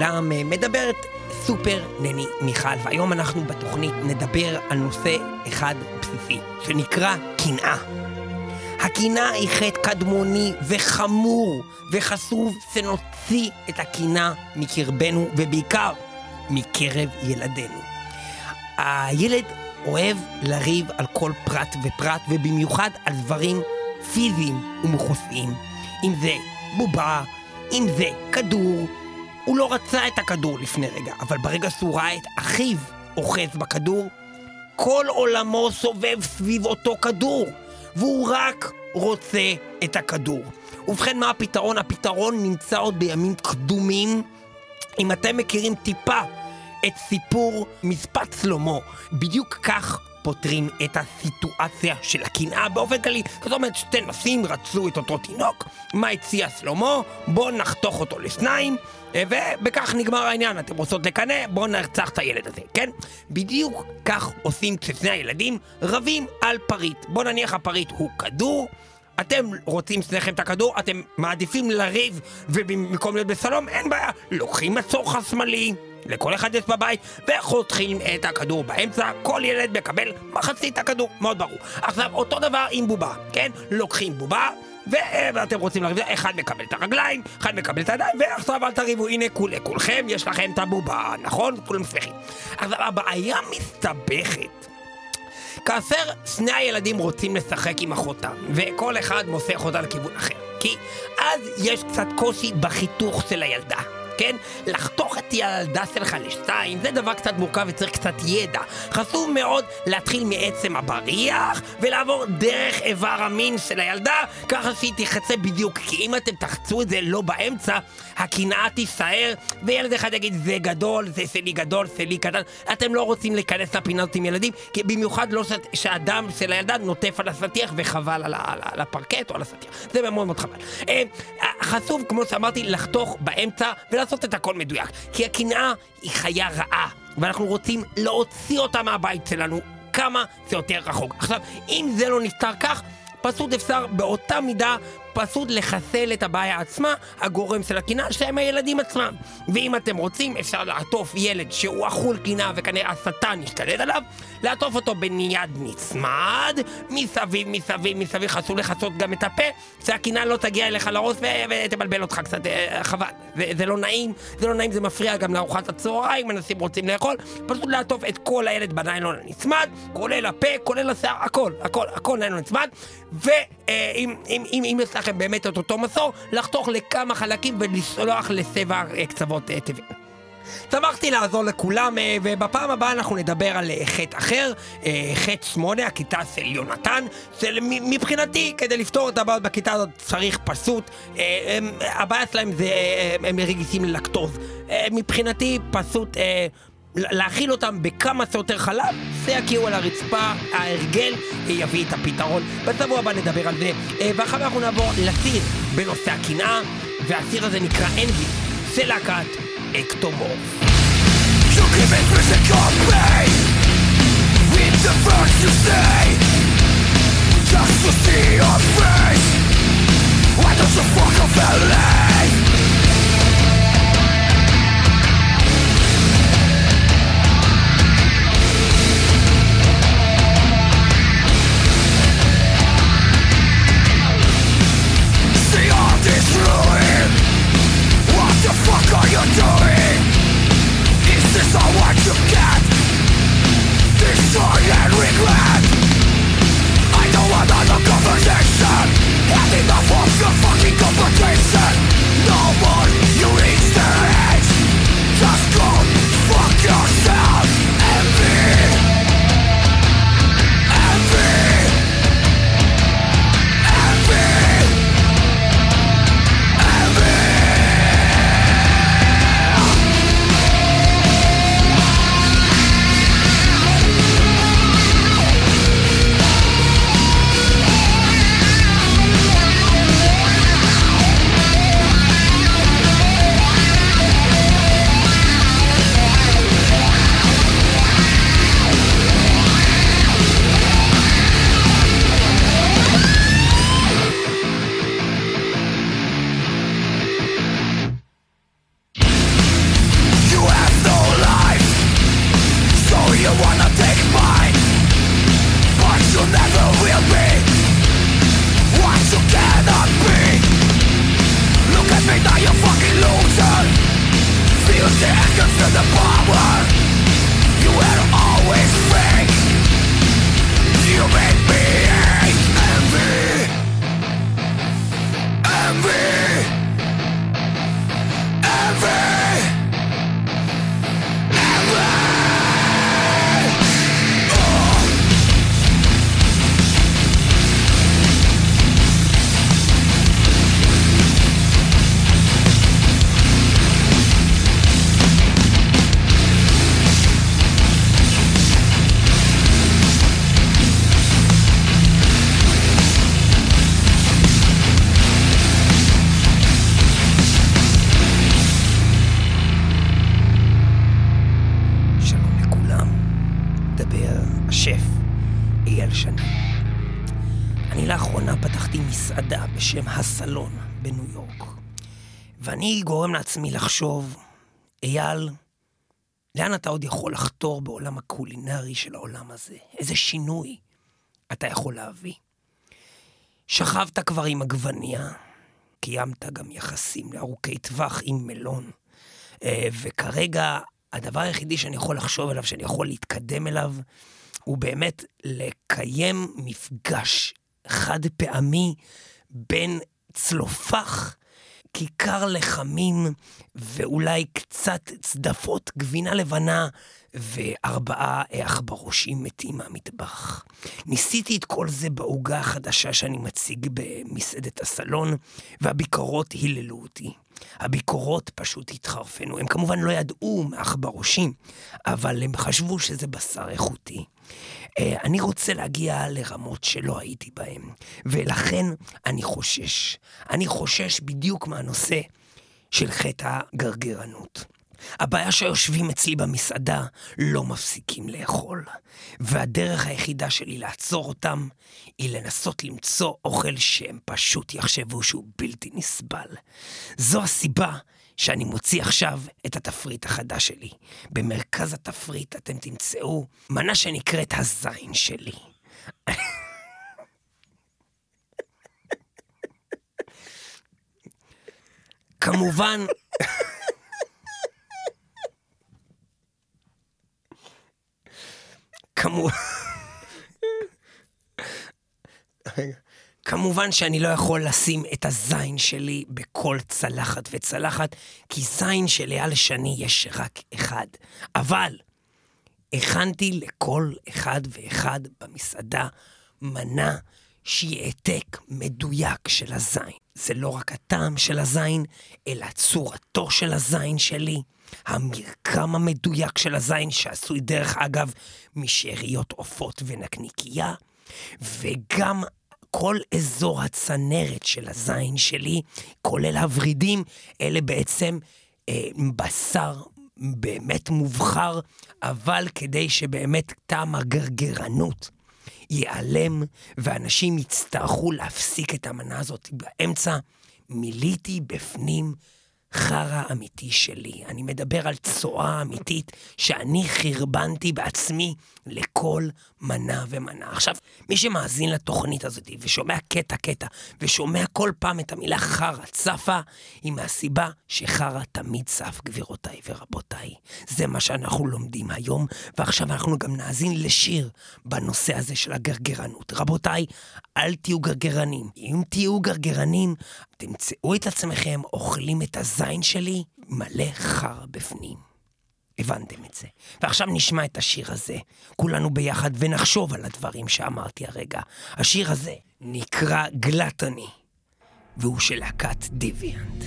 לכולם, אה, מדברת סופר נני מיכל, והיום אנחנו בתוכנית נדבר על נושא אחד בסיסי, שנקרא קנאה. הקנאה היא חטא קדמוני וחמור וחשוף שנוציא את הקנאה מקרבנו ובעיקר מקרב ילדינו. הילד אוהב לריב על כל פרט ופרט ובמיוחד על דברים פיזיים ומכוסיים. אם זה בובה, אם זה כדור. הוא לא רצה את הכדור לפני רגע, אבל ברגע שהוא ראה את אחיו אוחז בכדור, כל עולמו סובב סביב אותו כדור, והוא רק רוצה את הכדור. ובכן, מה הפתרון? הפתרון נמצא עוד בימים קדומים. אם אתם מכירים טיפה את סיפור משפט שלמה, בדיוק כך פותרים את הסיטואציה של הקנאה באופן כללי. זאת אומרת, שתי נשים רצו את אותו תינוק, מה הציע שלמה? בואו נחתוך אותו לשניים, ובכך נגמר העניין. אתם רוצות לקנא? בואו נרצח את הילד הזה, כן? בדיוק כך עושים כששני הילדים רבים על פריט. בואו נניח הפריט הוא כדור. אתם רוצים שניכם את הכדור, אתם מעדיפים לריב, ובמקום להיות בסלום, אין בעיה. לוקחים מצור חשמלי, לכל אחד יש בבית, וחותכים את הכדור באמצע, כל ילד מקבל מחצית הכדור, מאוד ברור. עכשיו, אותו דבר עם בובה, כן? לוקחים בובה, ואתם רוצים לריב, אחד מקבל את הרגליים, אחד מקבל את הידיים, ועכשיו אל תריבו, הנה כול, כולכם יש לכם את הבובה, נכון? כולם שמחים. עכשיו, הבעיה מסתבכת. כאשר שני הילדים רוצים לשחק עם אחותם, וכל אחד מוסך אותה לכיוון אחר. כי אז יש קצת קושי בחיתוך של הילדה. כן? לחתוך את הילדה שלך לשתיים, זה דבר קצת מורכב וצריך קצת ידע. חשוב מאוד להתחיל מעצם הבריח, ולעבור דרך איבר המין של הילדה, ככה שהיא תחצה בדיוק. כי אם אתם תחצו את זה לא באמצע, הקנאה תישאר, וילד אחד יגיד זה גדול, זה שלי גדול, שלי קטן. אתם לא רוצים להיכנס לפינה הזאת עם ילדים, כי במיוחד לא ש- שהדם של הילדה נוטף על הסטיח וחבל על, על, על הפרקט או על הסטיח. זה מאוד מאוד חבל. אה, חשוב, כמו שאמרתי, לחתוך באמצע ולעשות את הכל מדויק. כי הקנאה היא חיה רעה, ואנחנו רוצים להוציא אותה מהבית שלנו כמה שיותר רחוק. עכשיו, אם זה לא נפתר כך, פשוט אפשר באותה מידה פשוט לחסל את הבעיה עצמה, הגורם של הקנאה, שהם הילדים עצמם. ואם אתם רוצים, אפשר לעטוף ילד שהוא אכול קנאה וכנראה השטן ישתלט עליו, לעטוף אותו בניד נצמד, מסביב, מסביב, מסביב, חשוב לכסות גם את הפה, שהקנאה לא תגיע אליך לראש ו- ותבלבל אותך קצת, אה, חבל. זה, זה לא נעים, זה לא נעים, זה מפריע גם לארוחת הצהריים, אנשים רוצים לאכול, פשוט לעטוף את כל הילד בניילון הנצמד, כולל הפה, כולל השיער, הכל, הכל, הכל ניילון נצמד, ואם אם, אם, אם יש לכם באמת את אותו מסור, לחתוך לכמה חלקים ולסלוח לצבע אה, קצוות אה, טבעי. שמחתי לעזור לכולם, אה, ובפעם הבאה אנחנו נדבר על חטא אחר, חטא שמונה, הכיתה של יונתן, שמבחינתי, כדי לפתור את הבעיות בכיתה הזאת צריך הם- הבעיה שלהם זה, הם רגישים ללקטוז. מבחינתי פשוט... להאכיל אותם בכמה שיותר חלב, זה יקיעו על הרצפה, ההרגל יביא את הפתרון. בשבוע הבא נדבר על זה, אה, ואחר כך אנחנו נעבור לסיר בנושא הקנאה, והסיר הזה נקרא אנגי, של להקת אקטומורף. Just to see your face Why don't you fuck off and No more גורם לעצמי לחשוב, אייל, לאן אתה עוד יכול לחתור בעולם הקולינרי של העולם הזה? איזה שינוי אתה יכול להביא? שכבת כבר עם עגבנייה, קיימת גם יחסים לארוכי טווח עם מלון, אה, וכרגע הדבר היחידי שאני יכול לחשוב עליו, שאני יכול להתקדם אליו, הוא באמת לקיים מפגש חד פעמי בין צלופח, כיכר לחמים ואולי קצת צדפות גבינה לבנה וארבעה עכברושים מתים מהמטבח. ניסיתי את כל זה בעוגה החדשה שאני מציג במסעדת הסלון, והביקורות היללו אותי. הביקורות פשוט התחרפנו. הם כמובן לא ידעו מעכברושים, אבל הם חשבו שזה בשר איכותי. אה, אני רוצה להגיע לרמות שלא הייתי בהן, ולכן אני חושש. אני חושש בדיוק מהנושא של חטא הגרגרנות. הבעיה שהיושבים אצלי במסעדה לא מפסיקים לאכול, והדרך היחידה שלי לעצור אותם היא לנסות למצוא אוכל שהם פשוט יחשבו שהוא בלתי נסבל. זו הסיבה שאני מוציא עכשיו את התפריט החדש שלי. במרכז התפריט אתם תמצאו מנה שנקראת הזין שלי. כמובן... כמו... כמובן שאני לא יכול לשים את הזין שלי בכל צלחת וצלחת, כי זין של אייל שני יש רק אחד. אבל הכנתי לכל אחד ואחד במסעדה מנה שהיא העתק מדויק של הזין. זה לא רק הטעם של הזין, אלא צורתו של הזין שלי, המרקם המדויק של הזין, שעשוי דרך אגב משאריות עופות ונקניקייה, וגם כל אזור הצנרת של הזין שלי, כולל הוורידים, אלה בעצם אה, בשר באמת מובחר, אבל כדי שבאמת טעם הגרגרנות ייעלם, ואנשים יצטרכו להפסיק את המנה הזאת באמצע, מילאתי בפנים חרא אמיתי שלי. אני מדבר על צואה אמיתית שאני חרבנתי בעצמי לכל מנה ומנה. עכשיו, מי שמאזין לתוכנית הזאת ושומע קטע-קטע ושומע כל פעם את המילה חרא צפה, היא מהסיבה שחרא תמיד צף, גבירותיי ורבותיי. זה מה שאנחנו לומדים היום, ועכשיו אנחנו גם נאזין לשיר בנושא הזה של הגרגרנות. רבותיי, אל תהיו גרגרנים. אם תהיו גרגרנים, תמצאו את עצמכם אוכלים את הזין שלי מלא חרא בפנים. הבנתם את זה. ועכשיו נשמע את השיר הזה, כולנו ביחד, ונחשוב על הדברים שאמרתי הרגע. השיר הזה נקרא גלטני, והוא של להקת דיוויאנט.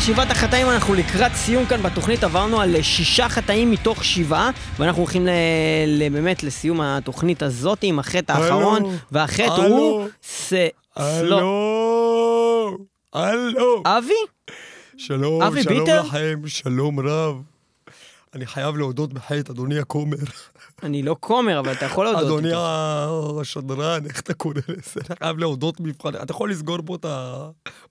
מטאל שבעת החטאים, אנחנו לקראת סיום כאן בתוכנית, עברנו על שישה חטאים מתוך שבעה, ואנחנו הולכים ל... ל... באמת לסיום התוכנית הזאת עם החטא האחרון, והחטא הלו. הוא סלו. הלו, הלו. אבי? שלום, אבי שלום ביטר? לכם, שלום רב. אני חייב להודות בחטא, אדוני הכומר. אני לא כומר, אבל אתה יכול להודות. אדוני. השדרן, איך אתה קורא לזה? אני חייב להודות מבחן. אתה יכול לסגור פה את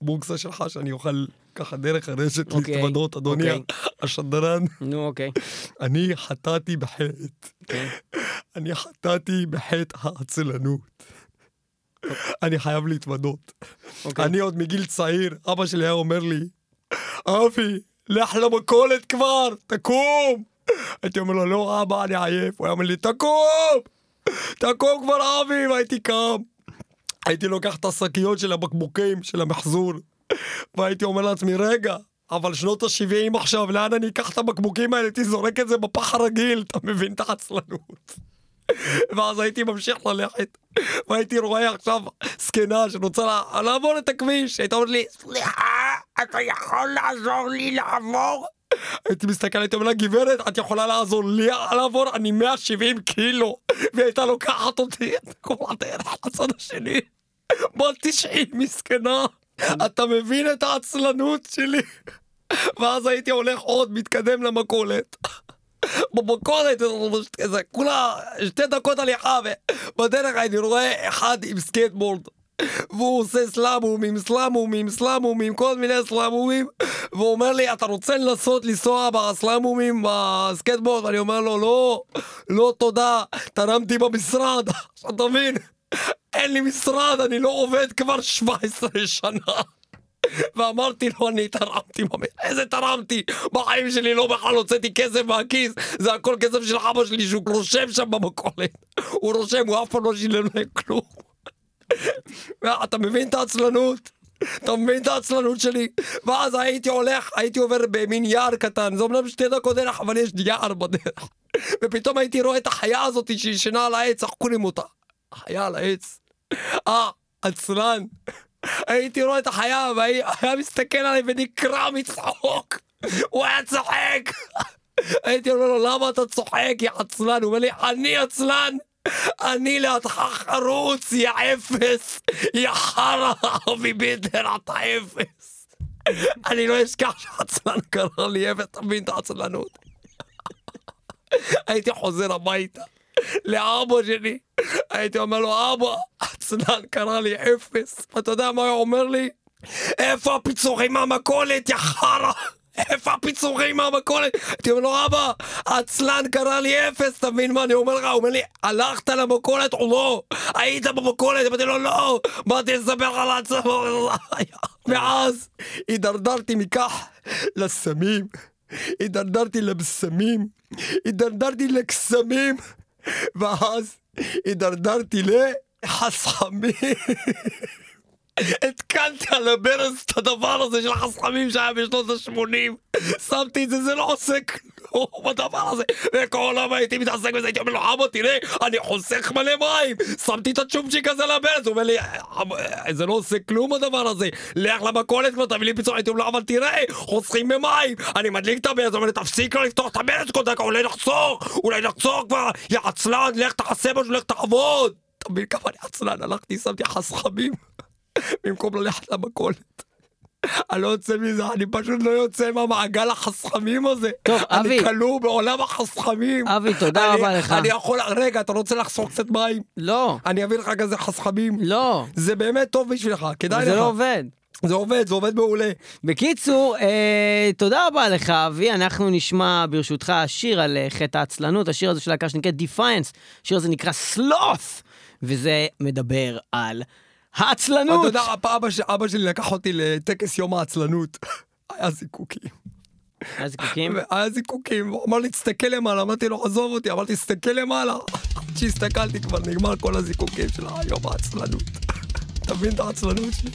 הבוקסה שלך, שאני אוכל ככה דרך הרשת אוקיי, להתוודות, אדוני אוקיי. השדרן. נו, אוקיי. אני חטאתי בחטא. כן. אני חטאתי בחטא העצלנות. אני חייב להתוודות. אוקיי. אני עוד מגיל צעיר, אבא שלי היה אומר לי, אבי, לך למכולת כבר, תקום! הייתי אומר לו, לא אבא, אני עייף. הוא היה אומר לי, תקום! תקום כבר אבי, והייתי קם. הייתי לוקח את השקיות של הבקבוקים, של המחזור, והייתי אומר לעצמי, רגע, אבל שנות ה-70 עכשיו, לאן אני אקח את הבקבוקים האלה? הייתי זורק את זה בפח הרגיל, אתה מבין את העצלנות. ואז הייתי ממשיך ללכת, והייתי רואה עכשיו זקנה שרוצה לעבור את הכביש, הייתה אומרת לי, סליחה, אתה יכול לעזור לי לעבור? הייתי מסתכל, הייתי אומר לה, גברת, את יכולה לעזור לי לעבור? אני 170 קילו, והיא הייתה לוקחת אותי את כל הדרך לצד השני. בת 90, מסכנה, אתה מבין את העצלנות שלי? ואז הייתי הולך עוד, מתקדם למכולת. במכולת, כולה שתי דקות הליכה, ובדרך הייתי רואה אחד עם סקייטבורד. והוא עושה סלאמומים, סלאמומים, סלאמומים, כל מיני סלאמומים והוא אומר לי, אתה רוצה לנסות לנסוע בסלאמומים בסקייטבורד? ואני אומר לו, לא, לא תודה, תרמתי במשרד. עכשיו תבין, אין לי משרד, אני לא עובד כבר 17 שנה. ואמרתי לו, אני תרמתי. איזה תרמתי? בחיים שלי לא בכלל הוצאתי כסף מהכיס, זה הכל כסף של אבא שלי שהוא רושם שם במכולת. הוא רושם, הוא אף פעם לא שילם להם כלום. אתה מבין את העצלנות? אתה מבין את העצלנות שלי? ואז הייתי הולך, הייתי עובר במין יער קטן, זה אומנם שתי דקות דרך, אבל יש יער בדרך. ופתאום הייתי רואה את החיה הזאת שישנה על העץ, איך קוראים אותה? החיה על העץ. אה, עצלן. הייתי רואה את החיה, והיה מסתכל עליי ונקרע מצחוק. הוא היה צוחק. הייתי אומר לו, למה אתה צוחק, יא עצלן? הוא אומר לי, אני עצלן? אני לידך חרוץ, יא אפס! יא חרא, אבי ביטר, אתה אפס! אני לא אשכח שעצלן קרא לי אפס, אתה מבין את העצלנות? הייתי חוזר הביתה. לאבא שלי, הייתי אומר לו, אבא, עצלן קרא לי אפס. אתה יודע מה הוא אומר לי? איפה הפיצוחים מהמכולת, יא חרא? איפה הפיצוחים מהמכולת? הייתי אומר לו, אבא, עצלן קרא לי אפס, אתה מבין מה אני אומר לך? הוא אומר לי, הלכת למכולת או לא? היית במכולת? אמרתי לו, לא, באתי לספר לך על עצמו. ואז הידרדרתי מכך לסמים, הידרדרתי לבשמים, הידרדרתי לקסמים, ואז הידרדרתי לחסכמים. התקנתי על הברז את הדבר הזה של החסכמים שהיה בשנות ה-80 שמתי את זה, זה לא עושה כלום בדבר הזה. וכל היום הייתי מתעסק בזה, הייתי אומר לו אבא תראה, אני חוסך מלא מים. שמתי את הצ'ופצ'יק הזה על הברז, הוא אומר לי "אבא, זה לא עושה כלום הדבר הזה. לך למכולת כבר תביא לי פיצור, הייתי אומר לו אבל תראה, חוסכים במים. אני מדליק את הברז, הוא אומר לי תפסיק לא לפתוח את הברז כל דקה, אולי נחסוך, אולי נחסוך כבר, יא עצלן, לך תעשה משהו, לך תעבוד. אתה כמה אני עצלן, הלכתי, שמתי חסכמים במקום ללכת למכולת. אני לא יוצא מזה, אני פשוט לא יוצא מהמעגל החסכמים הזה. טוב, אבי. אני כלוא בעולם החסכמים. אבי, תודה אני- רבה לך. אני יכול, רגע, אתה רוצה לחסוך קצת מים? לא, אני אביא לך כזה חסכמים. לא, זה באמת טוב בשבילך, כדאי לך. זה לא עובד. זה עובד, זה עובד מעולה. בקיצור, אה, תודה רבה לך, אבי. אנחנו נשמע ברשותך שיר על אה, חטא העצלנות, השיר הזה של להקה שנקראת Defiance. השיר הזה נקרא Sloth, וזה מדבר על העצלנות. אתה יודע, אבא ש- אבא שלי לקח אותי לטקס יום העצלנות. היה זיקוקים. היה זיקוקים? היה זיקוקים, הוא אמר לי תסתכל למעלה, אמרתי לו עזוב אותי, אמרתי תסתכל למעלה. כשהסתכלתי כבר נגמר כל הזיקוקים של היום העצלנות. אתה מבין את העצלנות שלי?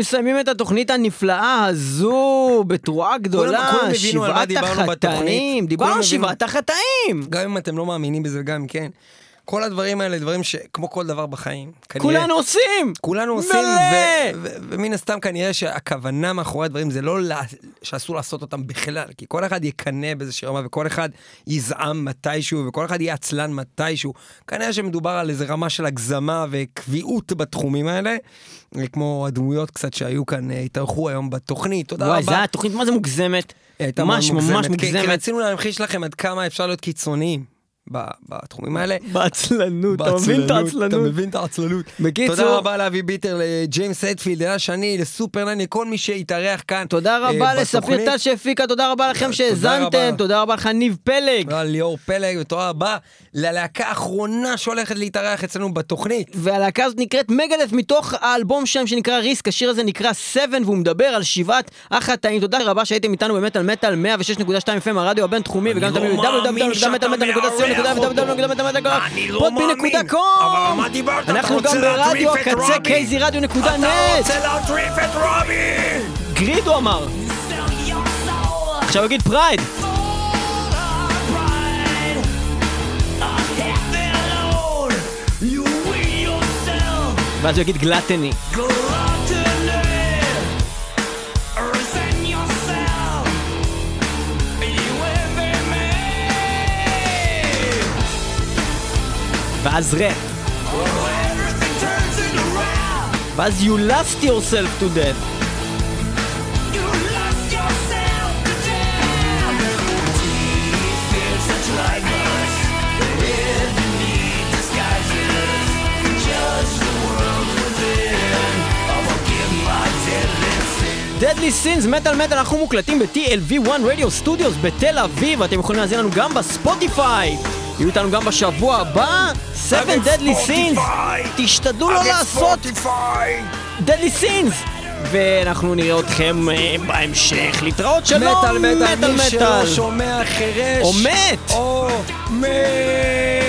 מסיימים את התוכנית הנפלאה הזו בתרועה גדולה, כולם מה שבעת החטאים. דיברנו כולם. שבעת החטאים. גם אם אתם לא מאמינים בזה אם כן. כל הדברים האלה דברים שכמו כל דבר בחיים. כנראה- כולנו עושים! כולנו עושים, מלא! ו- ו- ומן הסתם כנראה שהכוונה מאחורי הדברים זה לא לה- שאסור לעשות אותם בכלל, כי כל אחד יקנא באיזושהי רמה וכל אחד יזעם מתישהו וכל אחד יהיה עצלן מתישהו. כנראה שמדובר על איזה רמה של הגזמה וקביעות בתחומים האלה, כמו הדמויות קצת שהיו כאן, אה, התארחו היום בתוכנית. תודה וואי, רבה. זו הייתה תוכנית מה זה מוגזמת. הייתה ממש ממש כי- כי מוגזמת. רצינו להמחיש לכם עד כמה אפשר להיות קיצוניים בתחומים האלה. בעצלנות, אתה מבין את אתה העצלנות? מבין את העצלנות. בקיצור- תודה רבה לאבי ביטר, לג'יימס אדפילד, אלה שני, לסופרלן, לכל מי שהתארח כאן. תודה אה, רבה לספיר. טל שהפיקה, תודה רבה לכם שהאזנתם. תודה רבה לך ניב פלג. תודה ליאור פלג, ותודה רבה ללהקה האחרונה שהולכת להתארח אצלנו בתוכנית. והלהקה הזאת נקראת מגדף מתוך האלבום שלהם שנקרא ריסק, השיר הזה נקרא 7 והוא מדבר על שבעת החטאים. תודה רבה שהייתם איתנו במטאל מטאל 106.2 FM הרדיו הבינתחומי וגם לא מאמין אותו. אני לא? אתה אנחנו גם ברדיו הקצה? קייזי רדיו נקודה אתה נט. רוצה להטריף את רובי! גריד הוא אמר. עכשיו יגיד פרייד. ואז הוא יגיד גלטני. ואז רפ. ואז you lost yourself to death. Deadly Sins, מטאל מטאל, אנחנו מוקלטים ב-TLV1 Radio Studios בתל אביב, אתם יכולים להזין לנו גם בספוטיפיי. יהיו איתנו גם בשבוע הבא, 7 Deadly Sins. תשתדלו לא לעשות Deadly Sins. ואנחנו נראה אתכם אה, בהמשך. להתראות שלום, מטאל מטאל, מי שלא. שומע חירש. או מת. או מת.